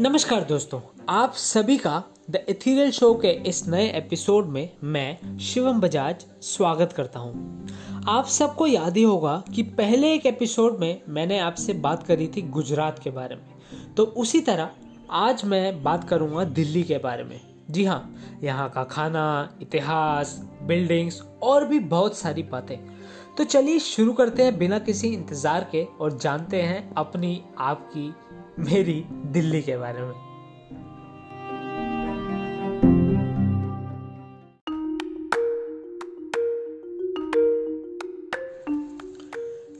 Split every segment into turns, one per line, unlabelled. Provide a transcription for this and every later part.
नमस्कार दोस्तों, आप सभी का द इथीरियल शो के इस नए एपिसोड में मैं, शिवम बजाज, स्वागत करता हूँ। आप सबको याद ही होगा कि पहले एक एपिसोड में मैंने आपसे बात करी थी गुजरात के बारे में। तो उसी तरह आज मैं बात करूँगा दिल्ली के बारे में। जी हाँ यहाँ का खाना, इतिहास बिल्डिंग्स और भी बहुत सारी बातें। तो चलिए शुरू करते हैं बिना किसी इंतज़ार के और जानते हैं अपनी आपकी मेरी दिल्ली के बारे में।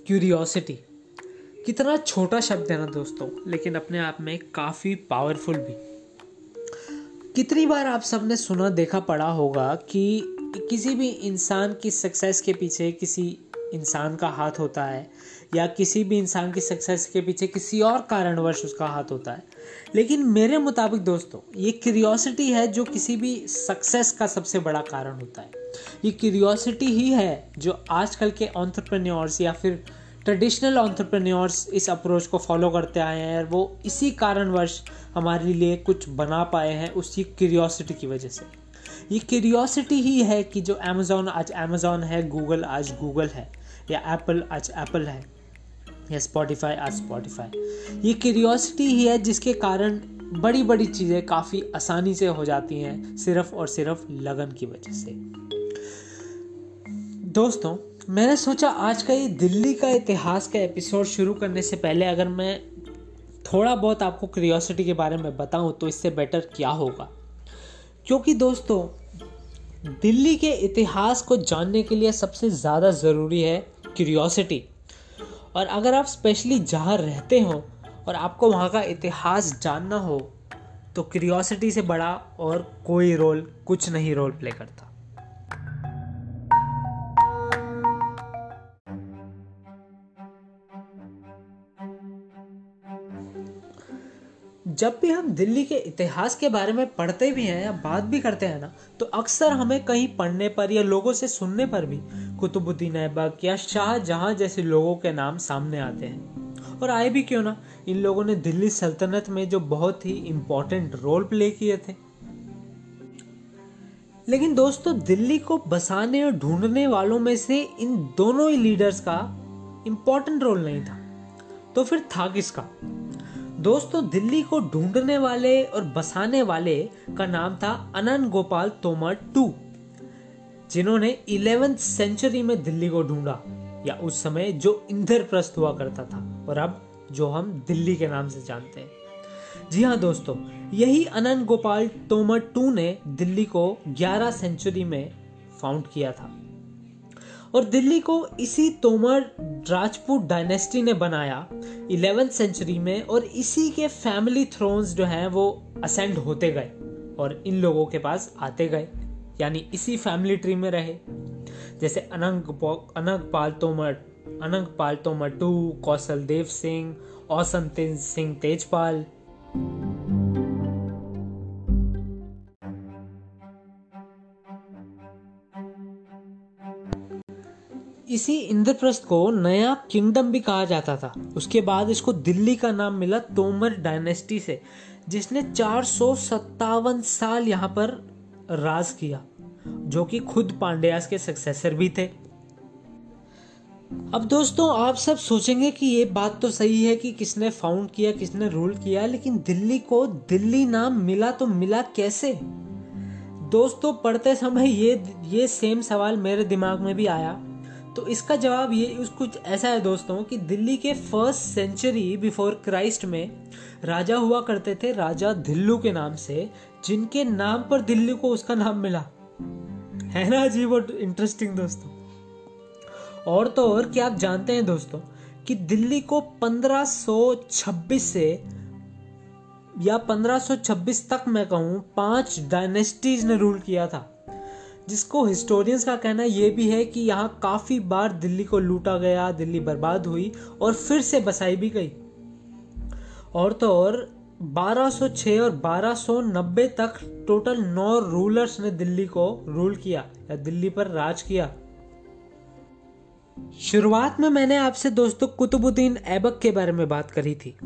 क्यूरियोसिटी कितना छोटा शब्द है ना दोस्तों, लेकिन अपने आप में काफ़ी पावरफुल भी। कितनी बार आप सबने सुना, देखा, पढ़ा होगा कि किसी भी इंसान की सक्सेस के पीछे किसी इंसान का हाथ होता है, या किसी भी इंसान की सक्सेस के पीछे किसी और कारणवश उसका हाथ होता है। लेकिन मेरे मुताबिक दोस्तों, ये क्यूरियोसिटी है जो किसी भी सक्सेस का सबसे बड़ा कारण होता है। ये क्यूरियोसिटी ही है जो आजकल के ऑन्टरप्रेन्योर्स या फिर ट्रेडिशनल ऑन्टरप्रेन्योर्स इस अप्रोच को फॉलो करते आए हैं और वो इसी कारणवश हमारे लिए कुछ बना पाए हैं उसी क्यूरियोसिटी की वजह से। ये क्यूरियोसिटी ही है कि जो अमेजोन आज अमेजोन है गूगल आज गूगल है। या एप्पल आज एप्पल है, या स्पॉटिफाई आज स्पॉटिफाई ये क्यूरियोसिटी ही है जिसके कारण बड़ी बड़ी चीज़ें काफ़ी आसानी से हो जाती हैं, सिर्फ़ और सिर्फ़ लगन की वजह से। दोस्तों, मैंने सोचा आज का ये दिल्ली का इतिहास का एपिसोड शुरू करने से पहले अगर मैं थोड़ा बहुत आपको क्यूरियोसिटी के बारे में बताऊँ तो इससे बेटर क्या होगा? क्योंकि दोस्तों, दिल्ली के इतिहास को जानने के लिए सबसे ज़्यादा ज़रूरी है क्यूरियोसिटी और अगर आप स्पेशली जहाँ रहते हो और आपको वहाँ का इतिहास जानना हो तो क्यूरियोसिटी से बड़ा और कोई रोल कुछ नहीं रोल प्ले करता। जब भी हम दिल्ली के इतिहास के बारे में पढ़ते भी हैं या बात भी करते हैं ना तो अक्सर हमें कहीं पढ़ने पर या लोगों से सुनने पर भी कुतुबुद्दीन ऐबक या शाहजहां जैसे लोगों के नाम सामने आते हैं। और आए भी क्यों ना? इन लोगों ने दिल्ली सल्तनत में जो बहुत ही इम्पोर्टेंट रोल प्ले किए थे। लेकिन दोस्तों, दिल्ली को बसाने और ढूँढने वालों में से इन दोनों ही लीडर्स का इम्पोर्टेंट रोल नहीं था। तो फिर था किसका? दोस्तों, दिल्ली को ढूँढने वाले और बसाने वाले का नाम था अनंत गोपाल तोमर टू। जिन्होंने इलेवेंथ सेंचुरी में दिल्ली को ढूंढा, या उस समय जो इंद्रप्रस्थ हुआ करता था, और अब जो हम दिल्ली के नाम से जानते हैं। जी हाँ दोस्तों, यही अनंत गोपाल तोमर टू ने दिल्ली को 11 सेंचुरी में फाउंड किया था। और दिल्ली को इसी तोमर राजपूत डायनेस्टी ने बनाया इलेवेंथ सेंचुरी में, और इसी के फैमिली थ्रोन्स जो हैं वो असेंड होते गए, और इन लोगों के पास आते गए। यानी इसी फैमिली ट्री में रहे। जैसे अनंग अनंग पाल तोमर अनंग पाल तोमर टू, कौशल देव सिंह औसन सिंह तेजपाल। इसी इंद्रप्रस्थ को नया किंगडम भी कहा जाता था। उसके बाद इसको दिल्ली का नाम मिला तोमर डायनेस्टी से, जिसने चार सौ सत्तावन साल यहाँ पर राज किया, जो कि खुद पांड्यास के सक्सेसर भी थे। अब दोस्तों, आप सब सोचेंगे कि ये बात तो सही है कि किसने फाउंड किया, किसने रूल किया, लेकिन दिल्ली को दिल्ली नाम मिला तो मिला कैसे? दोस्तों, पढ़ते समय ये ये सेम सवाल मेरे दिमाग में भी आया। तो इसका जवाब ये कुछ ऐसा है दोस्तों कि दिल्ली के फ़र्स्ट सेंचुरी बिफोर क्राइस्ट में राजा हुआ करते थे, राजा दिल्लू के नाम से, जिनके नाम पर दिल्ली को उसका नाम मिला। है ना अजीब और इंटरेस्टिंग दोस्तों? और तो और क्या आप जानते हैं दोस्तों कि दिल्ली को 1526 से या 1526 तक मैं कहूँ, पाँच डायनेस्टीज ने रूल किया था। जिसको हिस्टोरियंस का कहना यह भी है कि यहाँ काफ़ी बार दिल्ली को लूटा गया, दिल्ली बर्बाद हुई और फिर से बसाई भी गई। और तो और 1206 और 1290 तक टोटल नौ रूलर्स ने दिल्ली को रूल किया या दिल्ली पर राज किया। शुरुआत में मैंने आपसे दोस्तों कुतुबुद्दीन ऐबक के बारे में बात करी थी।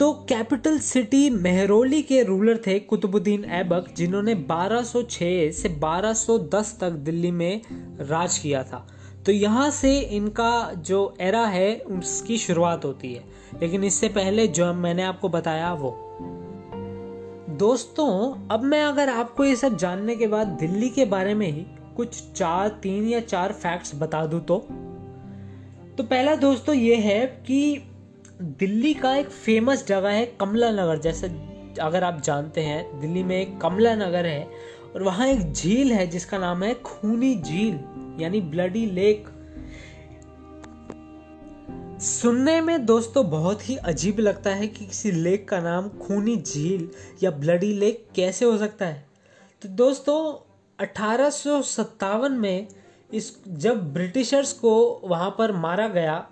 तो कैपिटल सिटी मेहरोली के रूलर थे कुतुबुद्दीन ऐबक, जिन्होंने 1206 से 1210 तक दिल्ली में राज किया था। तो यहाँ से इनका जो एरा है, उसकी शुरुआत होती है। लेकिन इससे पहले जो मैंने आपको बताया वो। दोस्तों, अब मैं अगर आपको ये सब जानने के बाद दिल्ली के बारे में ही कुछ चार तीन या चार फैक्ट्स बता दूँ तो। तो पहला दोस्तों ये है कि दिल्ली का एक फ़ेमस जगह है कमला नगर जैसे अगर आप जानते हैं, दिल्ली में एक कमला नगर है और वहाँ एक झील है जिसका नाम है खूनी झील, यानी ब्लडी लेक सुनने में दोस्तों बहुत ही अजीब लगता है कि किसी लेक का नाम खूनी झील या ब्लडी लेक कैसे हो सकता है। तो दोस्तों, अठारह सौ सत्तावन में इस, जब ब्रिटिशर्स को वहाँ पर मारा गया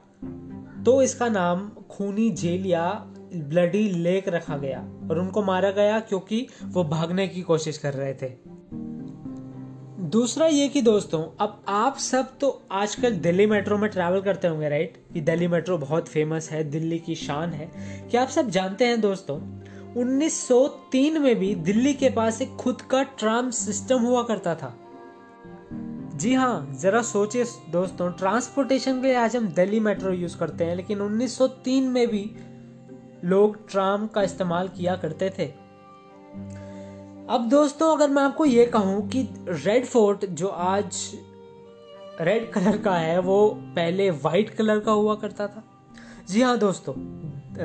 तो इसका नाम खूनी जेल या ब्लडी लेक रखा गया और उनको मारा गया क्योंकि वो भागने की कोशिश कर रहे थे। दूसरा ये कि दोस्तों, अब आप सब तो आजकल दिल्ली मेट्रो में ट्रैवल करते होंगे राइट ये दिल्ली मेट्रो बहुत फ़ेमस है, दिल्ली की शान है। क्या आप सब जानते हैं दोस्तों 1903 में भी दिल्ली के पास एक खुद का ट्राम सिस्टम हुआ करता था। जी हाँ जरा सोचिए दोस्तों ट्रांसपोर्टेशन के लिए आज हम दिल्ली मेट्रो यूज़ करते हैं, लेकिन 1903 में भी लोग ट्राम का इस्तेमाल किया करते थे। अब दोस्तों, अगर मैं आपको ये कहूँ कि रेड फोर्ट जो आज रेड कलर का है, वो पहले वाइट कलर का हुआ करता था। जी हाँ दोस्तों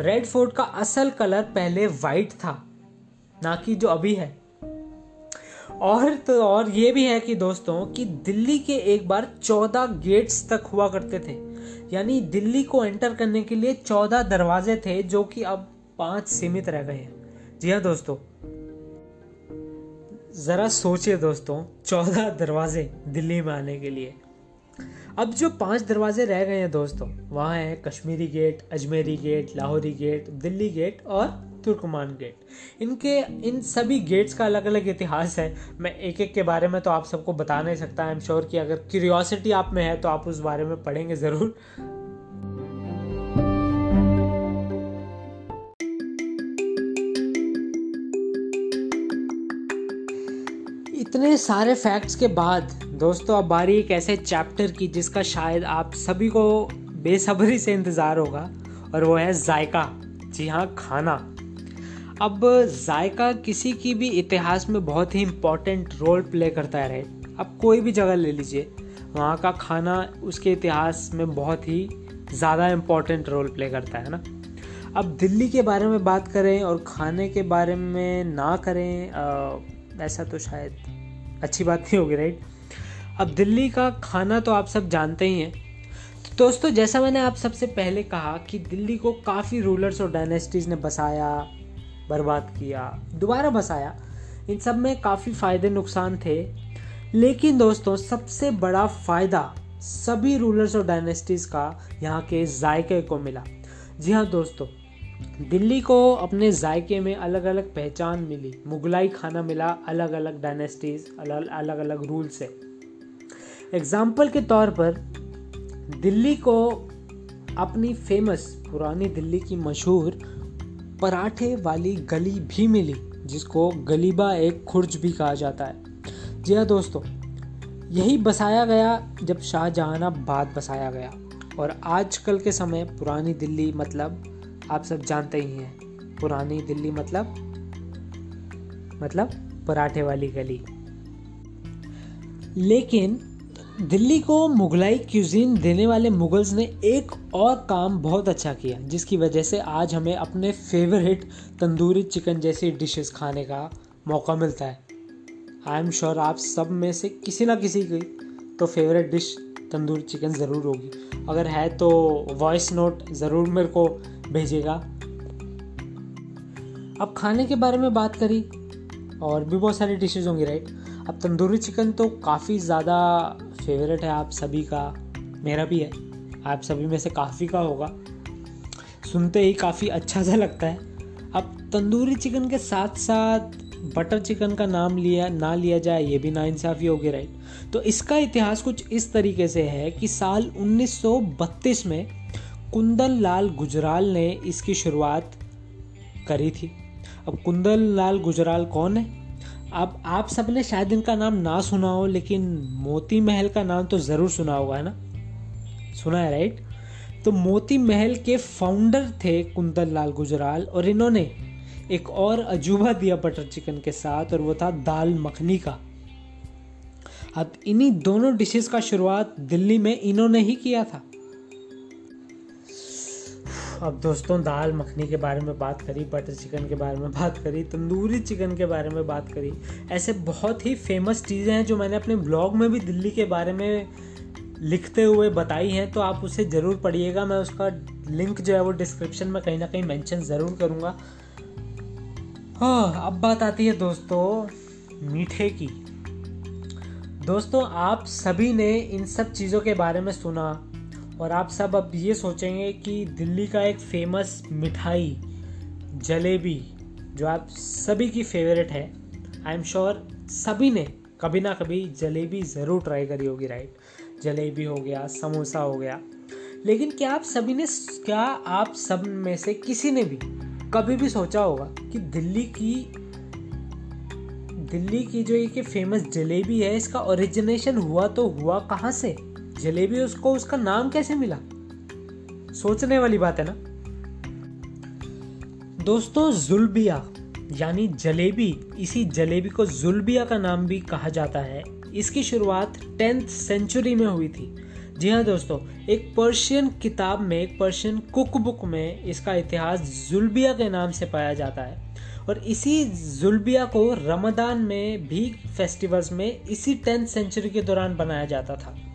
रेड फोर्ट का असल कलर पहले वाइट था, ना कि जो अभी है। और तो और ये भी है कि दोस्तों, कि दिल्ली के एक बार चौदह गेट्स तक हुआ करते थे। यानी दिल्ली को एंटर करने के लिए चौदह दरवाजे थे जो कि अब पाँच सीमित रह गए हैं। जी हाँ दोस्तों। जरा सोचिए दोस्तों, चौदह दरवाजे दिल्ली में आने के लिए। अब जो पाँच दरवाजे रह गए हैं दोस्तों, वहाँ है Kashmiri gate Ajmeri gate Lahori gate Delhi gate और तुर्कमान गेट इनके, इन सभी गेट्स का अलग अलग इतिहास है। मैं एक एक के बारे में तो आप सबको बता नहीं सकता। आई एम श्योर कि अगर क्यूरियोसिटी आप में है तो आप उस बारे में पढ़ेंगे ज़रूर। इतने सारे फैक्ट्स के बाद, दोस्तों, अब बारी एक ऐसे चैप्टर की जिसका शायद आप सभी को बेसब्री से इंतज़ार होगा, और वो है जायका। जी हाँ खाना। अब जायका किसी की भी इतिहास में बहुत ही इम्पोर्टेंट रोल प्ले करता है अब कोई भी जगह ले लीजिए वहाँ का खाना उसके इतिहास में बहुत ही ज़्यादा इम्पोर्टेंट रोल प्ले करता है ना। अब दिल्ली के बारे में बात करें और खाने के बारे में ना करें आ, ऐसा तो शायद अच्छी बात नहीं होगी राइट अब दिल्ली का खाना तो आप सब जानते ही हैं। तो दोस्तों जैसा मैंने आप सबसे पहले कहा कि दिल्ली को काफ़ी रूलर्स और डायनेस्टीज ने बसाया बर्बाद किया, दोबारा बसाया। इन सब में काफ़ी फ़ायदे, नुकसान थे। लेकिन दोस्तों, सबसे बड़ा फ़ायदा सभी रूलर्स और डायनेस्टीज़ का यहाँ के जायके को मिला। जी हाँ दोस्तों, दिल्ली को अपने जायके में अलग अलग पहचान मिली। मुगलाई खाना मिला अलग अलग डायनेस्टीज अलग अलग अलग रूल से। एग्ज़ाम्पल के तौर पर, दिल्ली को अपनी फ़ेमस पुरानी दिल्ली की मशहूर पराठे वाली गली भी मिली, जिसको गलीबा एक खुर्ज भी कहा जाता है। जी हाँ दोस्तों, यही बसाया गया जब शाहजहानाबाद बसाया गया। और आजकल के समय पुरानी दिल्ली मतलब आप सब जानते ही हैं। पुरानी दिल्ली मतलब मतलब पराठे वाली गली। लेकिन दिल्ली को मुगलाई क्यूजीन देने वाले मुगल्स ने एक और काम बहुत अच्छा किया, जिसकी वजह से आज हमें अपने फेवरेट तंदूरी चिकन जैसी डिशेस खाने का मौका मिलता है। आई एम श्योर आप सब में से किसी ना किसी की तो फेवरेट डिश तंदूरी चिकन ज़रूर होगी। अगर है तो वॉइस नोट ज़रूर मेरे को भेजेगा अब खाने के बारे में बात करी, और भी बहुत सारी डिशेज होंगी राइट अब तंदूरी चिकन तो काफ़ी ज़्यादा फेवरेट है आप सभी का, मेरा भी है। आप सभी में से काफ़ी का होगा। सुनते ही काफ़ी अच्छा सा लगता है। अब तंदूरी चिकन के साथ साथ बटर चिकन का नाम लिया, ना लिया जाए, ये भी नाइंसाफ़ी होगी राइट तो इसका इतिहास कुछ इस तरीके से है कि साल 1932 में कुंदन लाल गुजराल ने इसकी शुरुआत करी थी। अब कुंदन लाल गुजराल कौन है? अब आप सबने शायद इनका नाम ना सुना हो, लेकिन मोती महल का नाम तो ज़रूर सुना होगा, है ना? सुना है राइट तो मोती महल के फाउंडर थे कुंदन लाल गुजराल, और इन्होंने एक और अजूबा दिया बटर चिकन के साथ, और वो था दाल मखनी का। अब इन्हीं दोनों डिशेस का शुरुआत दिल्ली में इन्होंने ही किया था। अब दोस्तों, दाल मखनी के बारे में बात करी बटर चिकन के बारे में बात करी, तंदूरी चिकन के बारे में बात करी। ऐसे बहुत ही फ़ेमस चीज़ें हैं जो मैंने अपने ब्लॉग में भी दिल्ली के बारे में लिखते हुए बताई हैं तो आप उसे ज़रूर पढ़िएगा। मैं उसका लिंक जो है वो डिस्क्रिप्शन में कहीं ना कहीं मेंशन ज़रूर करूँगा। हाँ अब बात आती है दोस्तों, मीठे की। दोस्तों, आप सभी ने इन सब चीज़ों के बारे में सुना और आप सब अब ये सोचेंगे कि दिल्ली का एक फ़ेमस मिठाई, जलेबी, जो आप सभी की फेवरेट है आई एम श्योर सभी ने कभी ना कभी जलेबी ज़रूर ट्राई करी होगी राइट जलेबी हो गया, समोसा हो गया। लेकिन क्या आप सभी ने, क्या आप सब में से किसी ने भी कभी भी सोचा होगा कि दिल्ली की दिल्ली की जो ये फ़ेमस जलेबी है, इसका ओरिजिनेशन हुआ तो हुआ कहाँ से? जलेबी, उसको उसका नाम कैसे मिला? सोचने वाली बात है ना? दोस्तों, जुल्बिया, यानी जलेबी, इसी जलेबी को जुल्बिया का नाम भी कहा जाता है। इसकी शुरुआत टेंथ सेंचुरी में हुई थी। जी हाँ दोस्तों, एक पर्शियन किताब में, एक पर्शियन कुक बुक में इसका इतिहास जुल्बिया के नाम से पाया जाता है। और इसी जुल्बिया को रमदान में भी, फेस्टिवल्स में इसी टेंथ सेंचुरी के दौरान बनाया जाता था।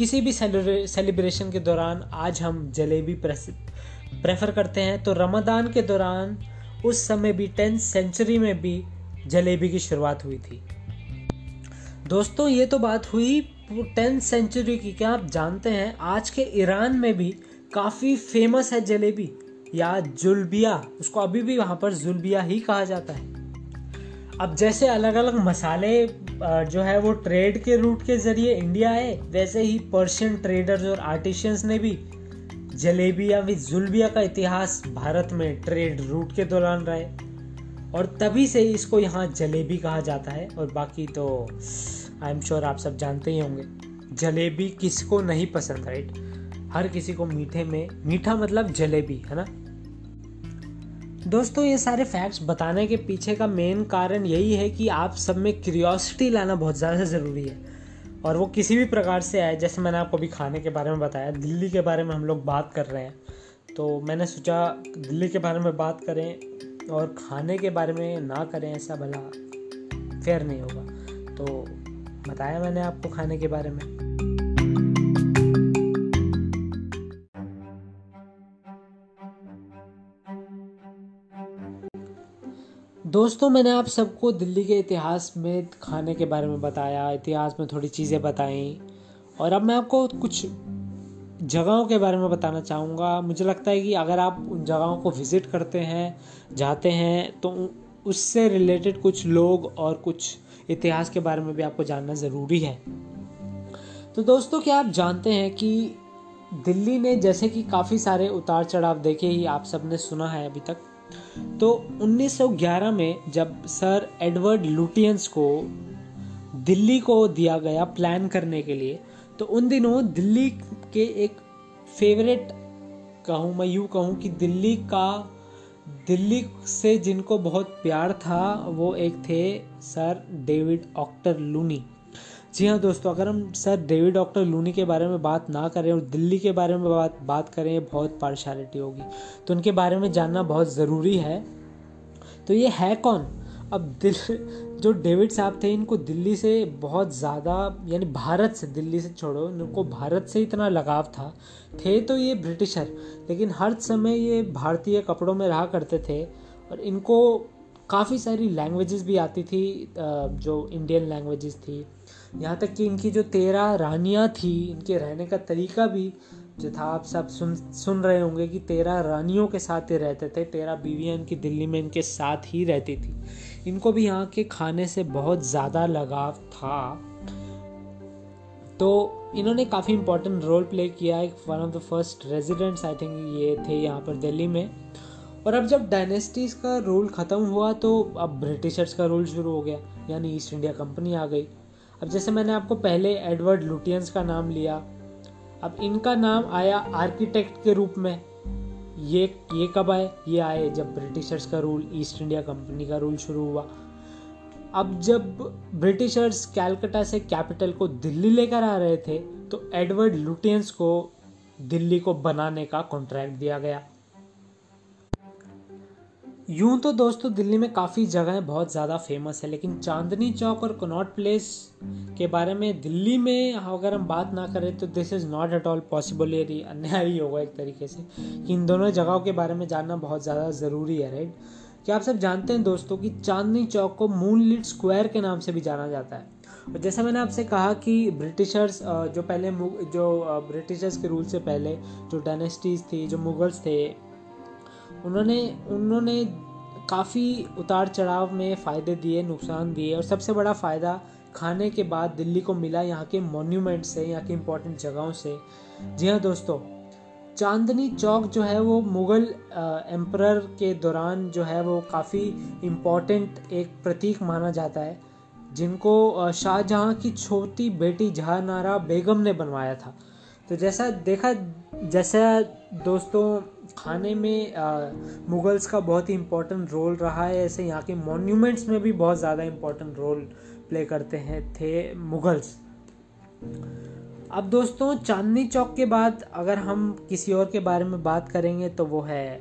किसी भी सेलिब्रेशन के दौरान आज हम जलेबी प्रेफर करते हैं। तो रमदान के दौरान उस समय भी टेंथ सेंचुरी में भी जलेबी की शुरुआत हुई थी। दोस्तों, ये तो बात हुई टेंथ सेंचुरी की। क्या आप जानते हैं, आज के ईरान में भी काफ़ी फ़ेमस है जलेबी। या जुल्बिया, उसको अभी भी वहाँ पर जुल्बिया ही कहा जाता है। अब जैसे अलग अलग मसाले जो है वो ट्रेड के रूट के ज़रिए इंडिया आए, वैसे ही पर्शियन ट्रेडर्स और आर्टिशियंस ने भी जलेबी या जुल्बिया का इतिहास भारत में ट्रेड रूट के दौरान रहे। और तभी से इसको यहाँ जलेबी कहा जाता है और बाकी तो आई एम श्योर आप सब जानते ही होंगे। जलेबी किसको नहीं पसंद राइट हर किसी को मीठे में, मीठा मतलब जलेबी, है ना? दोस्तों, ये सारे फैक्ट्स बताने के पीछे का मेन कारण यही है कि आप सब में क्यूरियोसिटी लाना बहुत ज़्यादा ज़रूरी है। और वो किसी भी प्रकार से आए, जैसे मैंने आपको अभी खाने के बारे में बताया, दिल्ली के बारे में हम लोग बात कर रहे हैं। तो मैंने सोचा दिल्ली के बारे में बात करें और खाने के बारे में ना करें ऐसा भला फेयर नहीं होगा। तो बताया मैंने आपको खाने के बारे में। दोस्तों, मैंने आप सबको दिल्ली के इतिहास में खाने के बारे में बताया, इतिहास में थोड़ी चीज़ें बताई, और अब मैं आपको कुछ जगहों के बारे में बताना चाहूँगा। मुझे लगता है कि अगर आप उन जगहों को विज़िट करते हैं, जाते हैं तो उससे रिलेटेड कुछ लोग और कुछ इतिहास के बारे में भी आपको जानना ज़रूरी है। तो दोस्तों, क्या आप जानते हैं कि दिल्ली ने जैसे कि काफ़ी सारे उतार चढ़ाव देखे ही आप सबने सुना है अभी तक तो 1911 में जब सर एडवर्ड लुटियंस को दिल्ली को दिया गया प्लान करने के लिए तो उन दिनों दिल्ली के एक फेवरेट कहूँ, मैं यूँ कहूँ कि दिल्ली का, दिल्ली से जिनको बहुत प्यार था, वो एक थे सर डेविड ऑक्टर लूनी। जी हाँ दोस्तों, अगर हम सर डेविड, डॉक्टर लूनी के बारे में बात ना करें और दिल्ली के बारे में बात बात करें बहुत पार्शालिटी होगी। तो उनके बारे में जानना बहुत ज़रूरी है। तो ये है कौन? अब दिल, जो डेविड साहब थे, इनको दिल्ली से बहुत ज़्यादा, यानी भारत से, दिल्ली से छोड़ो, इनको भारत से इतना लगाव था। थे तो ये ब्रिटिशर, लेकिन हर समय ये भारतीय कपड़ों में रहा करते थे और इनको काफ़ी सारी लैंग्वेजेस भी आती थी जो इंडियन लैंग्वेजेस थी। यहाँ तक कि इनकी जो तेरह रानियाँ थी, इनके रहने का तरीका भी जो था, आप सब सुन सुन रहे होंगे कि तेरह रानियों के साथ ही रहते थे, तेरह बीवियाँ इनकी दिल्ली में इनके साथ ही रहती थी। इनको भी यहाँ के खाने से बहुत ज़्यादा लगाव था। तो इन्होंने काफ़ी इंपॉर्टेंट रोल प्ले किया एक one of the first residents I think ये थे यहाँ पर दिल्ली में। और अब जब डायनेस्टीज का रूल ख़त्म हुआ तो अब ब्रिटिशर्स का रूल शुरू हो गया, यानी ईस्ट इंडिया कंपनी आ गई। अब जैसे मैंने आपको पहले एडवर्ड लुटियंस का नाम लिया, अब इनका नाम आया आर्किटेक्ट के रूप में। ये ये कब आए? ये आए जब ब्रिटिशर्स का रूल ईस्ट इंडिया कंपनी का रूल शुरू हुआ। अब जब ब्रिटिशर्स कैलकटा से कैपिटल को दिल्ली लेकर आ रहे थे तो एडवर्ड लुटियंस को दिल्ली को बनाने का कॉन्ट्रैक्ट दिया गया। यूँ तो दोस्तों दिल्ली में काफ़ी जगहें बहुत ज़्यादा फ़ेमस है, लेकिन चांदनी चौक और कनॉट प्लेस के बारे में दिल्ली में अगर हम बात ना करें तो this is not at all possible ये अन्याय ही होगा एक तरीके से। कि इन दोनों जगहों के बारे में जानना बहुत ज़्यादा ज़रूरी है राइट क्या आप सब जानते हैं दोस्तों कि चांदनी चौक को मून लिट स्क्वायर के नाम से भी जाना जाता है? और जैसा मैंने आपसे कहा कि ब्रिटिशर्स जो पहले जो ब्रिटिशर्स के रूल से पहले जो डायनेस्टीज थी, जो मुगल्स थे उन्होंने उन्होंने काफ़ी उतार चढ़ाव में फ़ायदे दिए, नुकसान दिए और सबसे बड़ा फ़ायदा खाने के बाद दिल्ली को मिला यहाँ के मोन्यूमेंट से, यहाँ की इम्पोर्टेंट जगहों से। जी हाँ दोस्तों, चांदनी चौक जो है वो मुग़ल एम्पर के दौरान जो है वो काफ़ी इम्पोर्टेंट एक प्रतीक माना जाता है, जिनको शाहजहाँ की छोटी बेटी जहानारा बेगम ने बनवाया था। तो जैसा देखा जैसा दोस्तों, खाने में मुगल्स का बहुत ही इम्पोर्टेंट रोल रहा है। ऐसे यहाँ के मॉन्यूमेंट्स में भी बहुत ज़्यादा इम्पोर्टेंट रोल प्ले करते हैं थे मुगल्स। अब दोस्तों, चांदनी चौक के बाद अगर हम किसी और के बारे में बात करेंगे तो वो है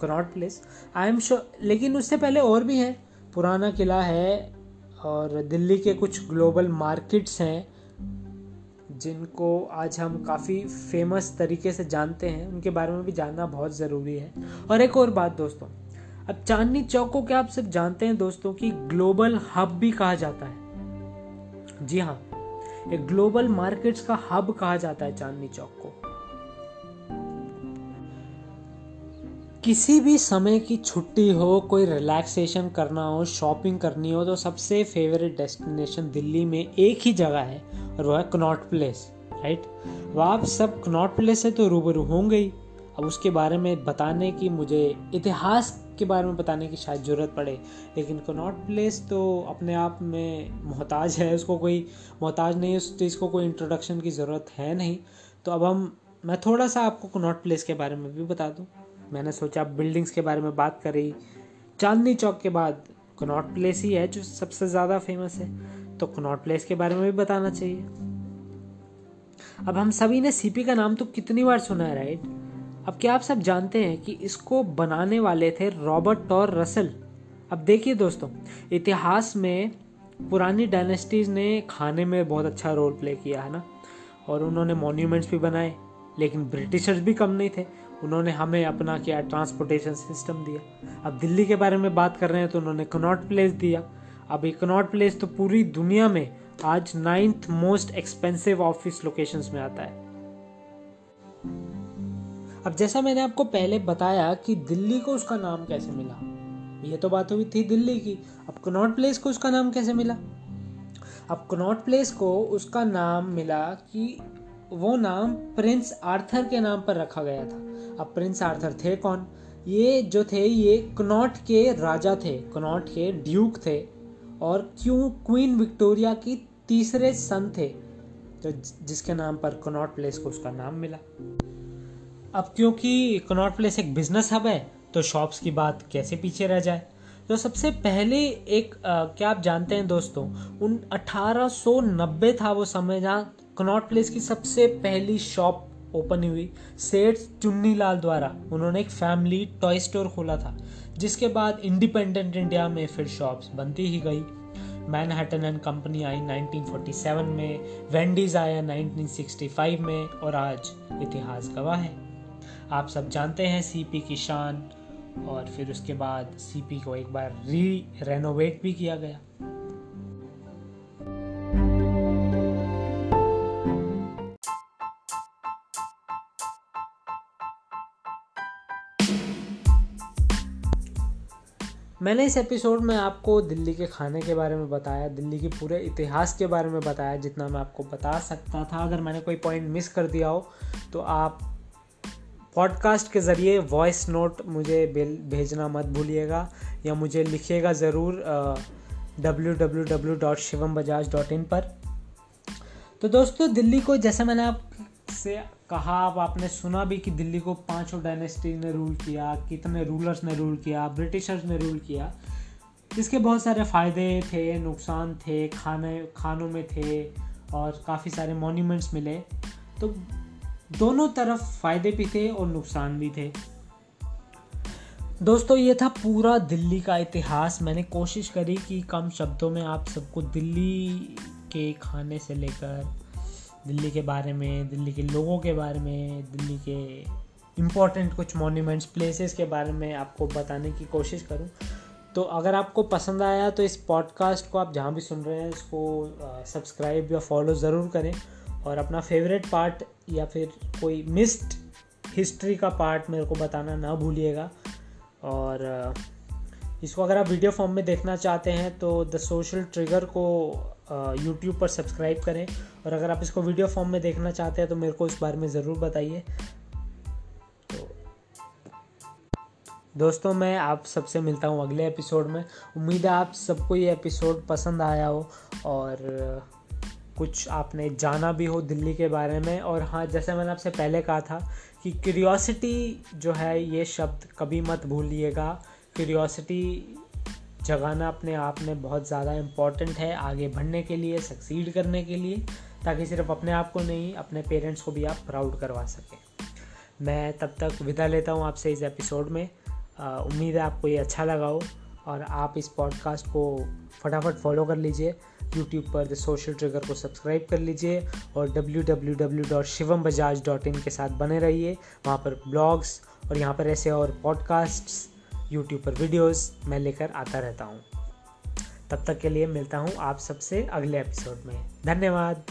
Connaught Place I am sure लेकिन उससे पहले और भी है। पुराना किला है और दिल्ली के कुछ ग्लोबल मार्केट्स हैं। जिनको आज हम काफ़ी फ़ेमस तरीके से जानते हैं, उनके बारे में भी जानना बहुत ज़रूरी है। और एक और बात दोस्तों, अब चांदनी चौक को क्या आप सब जानते हैं दोस्तों कि ग्लोबल हब भी कहा जाता है? जी हाँ एक ग्लोबल मार्केट्स का हब कहा जाता है चांदनी चौक को। किसी भी समय की छुट्टी हो, कोई रिलैक्सेशन करना हो शॉपिंग करनी हो तो सबसे फेवरेट डेस्टिनेशन दिल्ली में एक ही जगह है। और है कनॉट प्लेस राइट वह आप सब कनॉट प्लेस से तो रूबरू होंगे ही। अब उसके बारे में बताने की मुझे इतिहास के बारे में बताने की शायद ज़रूरत पड़े, लेकिन कनॉट प्लेस तो अपने आप में मोहताज है, उसको कोई मोहताज नहीं उस चीज़ को कोई इंट्रोडक्शन की ज़रूरत है नहीं। तो अब हम, मैं थोड़ा सा आपको कनॉट प्लेस के बारे में भी बता दूँ। मैंने सोचा बिल्डिंग्स के बारे में बात करी। चांदनी चौक के बाद कनॉट प्लेस ही है, जो सबसे ज़्यादा फ़ेमस है। तो कनॉट प्लेस के बारे में भी बताना चाहिए। अब हम सभी ने सीपी का नाम तो कितनी बार सुना है राइट अब क्या आप सब जानते हैं कि इसको बनाने वाले थे रॉबर्ट और रसल अब देखिए दोस्तों, इतिहास में पुरानी डायनेस्टीज ने खाने में बहुत अच्छा रोल प्ले किया, है ना? और उन्होंने मॉन्यूमेंट्स भी बनाए, लेकिन ब्रिटिशर्स भी कम नहीं थे। उन्होंने हमें अपना क्या ट्रांसपोर्टेशन सिस्टम दिया। अब दिल्ली के बारे में बात कर रहे हैं तो उन्होंने कनॉट प्लेस दिया। अब एक कनॉट प्लेस तो पूरी दुनिया में आज ninth most expensive office locations में आता है। अब जैसा मैंने आपको पहले बताया कि दिल्ली को उसका नाम कैसे मिला, ये तो बात हुई थी दिल्ली की, अब कनॉट प्लेस को उसका नाम कैसे मिला? अब कनॉट प्लेस को उसका नाम मिला कि वो नाम प्रिंस आर्थर के नाम पर रखा गया था। अब प्रिंस आर्थर थे कौन? ये जो थे, ये कनॉट के राजा थे कनॉट के ड्यूक थे। और क्यों क्वीन विक्टोरिया की तीसरे सन थे? तो जिसके नाम पर कनॉट प्लेस को उसका नाम मिला। अब क्योंकि कनॉट प्लेस एक बिज़नेस हब है तो शॉप्स की बात कैसे पीछे रह जाए? तो सबसे पहले एक आ, क्या आप जानते हैं दोस्तों उन 1890 था वो समय जहाँ कनॉट प्लेस की सबसे पहली शॉप ओपन हुई सेठ चुन्नी लाल द्वारा। उन्होंने एक फैमिली टॉय स्टोर खोला था। जिसके बाद इंडिपेंडेंट इंडिया में फिर शॉप्स बनती ही गई। मैनहटन एंड कंपनी आई 1947 में वेंडीज आया 1965 में, और आज इतिहास गवाह है। आप सब जानते हैं सीपी की शान और फिर उसके बाद सीपी को एक बार री रेनोवेट भी किया गया। मैंने इस एपिसोड में आपको दिल्ली के खाने के बारे में बताया, दिल्ली के पूरे इतिहास के बारे में बताया, जितना मैं आपको बता सकता था। अगर मैंने कोई पॉइंट मिस कर दिया हो तो आप पॉडकास्ट के ज़रिए वॉइस नोट मुझे भेजना मत भूलिएगा, या मुझे लिखिएगा ज़रूर W W W dot Shivam Bajaj dot in पर। तो दोस्तों, दिल्ली को जैसे मैंने आपसे कहा, अब आपने सुना भी कि दिल्ली को पाँचों डायनेस्टी ने रूल किया, कितने रूलर्स ने रूल किया, ब्रिटिशर्स ने रूल किया। इसके बहुत सारे फ़ायदे थे, नुकसान थे, खाने, खानों में थे और काफ़ी सारे मॉन्यूमेंट्स मिले। तो दोनों तरफ़ फ़ायदे भी थे और नुकसान भी थे। दोस्तों, ये था पूरा दिल्ली का इतिहास। मैंने कोशिश करी कि कम शब्दों में आप सबको दिल्ली के खाने से लेकर दिल्ली के बारे में, दिल्ली के लोगों के बारे में, दिल्ली के इम्पोर्टेंट कुछ मोन्यूमेंट्स प्लेसेस के बारे में आपको बताने की कोशिश करूँ। तो अगर आपको पसंद आया तो इस पॉडकास्ट को आप जहाँ भी सुन रहे हैं, इसको सब्सक्राइब या फॉलो ज़रूर करें। और अपना फेवरेट पार्ट या फिर कोई मिस्ड हिस्ट्री का पार्ट मेरे को बताना ना भूलिएगा। और इसको अगर आप वीडियो फॉर्म में देखना चाहते हैं तो द सोशल ट्रिगर को यूट्यूब पर सब्सक्राइब करें। और अगर आप इसको वीडियो फॉर्म में देखना चाहते हैं तो मेरे को इस बारे में ज़रूर बताइए। तो दोस्तों, मैं आप सबसे मिलता हूँ अगले एपिसोड में। उम्मीद है आप सबको ये एपिसोड पसंद आया हो। और कुछ आपने जाना भी हो दिल्ली के बारे में। और हाँ जैसे मैंने आपसे पहले कहा था कि क्यूरियोसिटी जो है, ये शब्द कभी मत भूलिएगा। क्यूरियोसिटी जगाना अपने आप में बहुत ज़्यादा इंपॉर्टेंट है आगे बढ़ने के लिए सक्सीड करने के लिए, ताकि सिर्फ़ अपने आप को नहीं, अपने पेरेंट्स को भी आप प्राउड करवा सकें। मैं तब तक विदा लेता हूँ आपसे इस एपिसोड में। उम्मीद है आपको ये अच्छा लगा हो और आप इस पॉडकास्ट को फटाफट फॉलो कर लीजिए। यूट्यूब पर द सोशल ट्रिगर को सब्सक्राइब कर लीजिए और इन के साथ बने रहिए। वहाँ पर ब्लॉग्स और यहाँ पर ऐसे और पॉडकास्ट्स यूट्यूब पर वीडियोस मैं लेकर आता रहता हूँ। तब तक के लिए मिलता हूँ आप सबसे अगले एपिसोड में। धन्यवाद।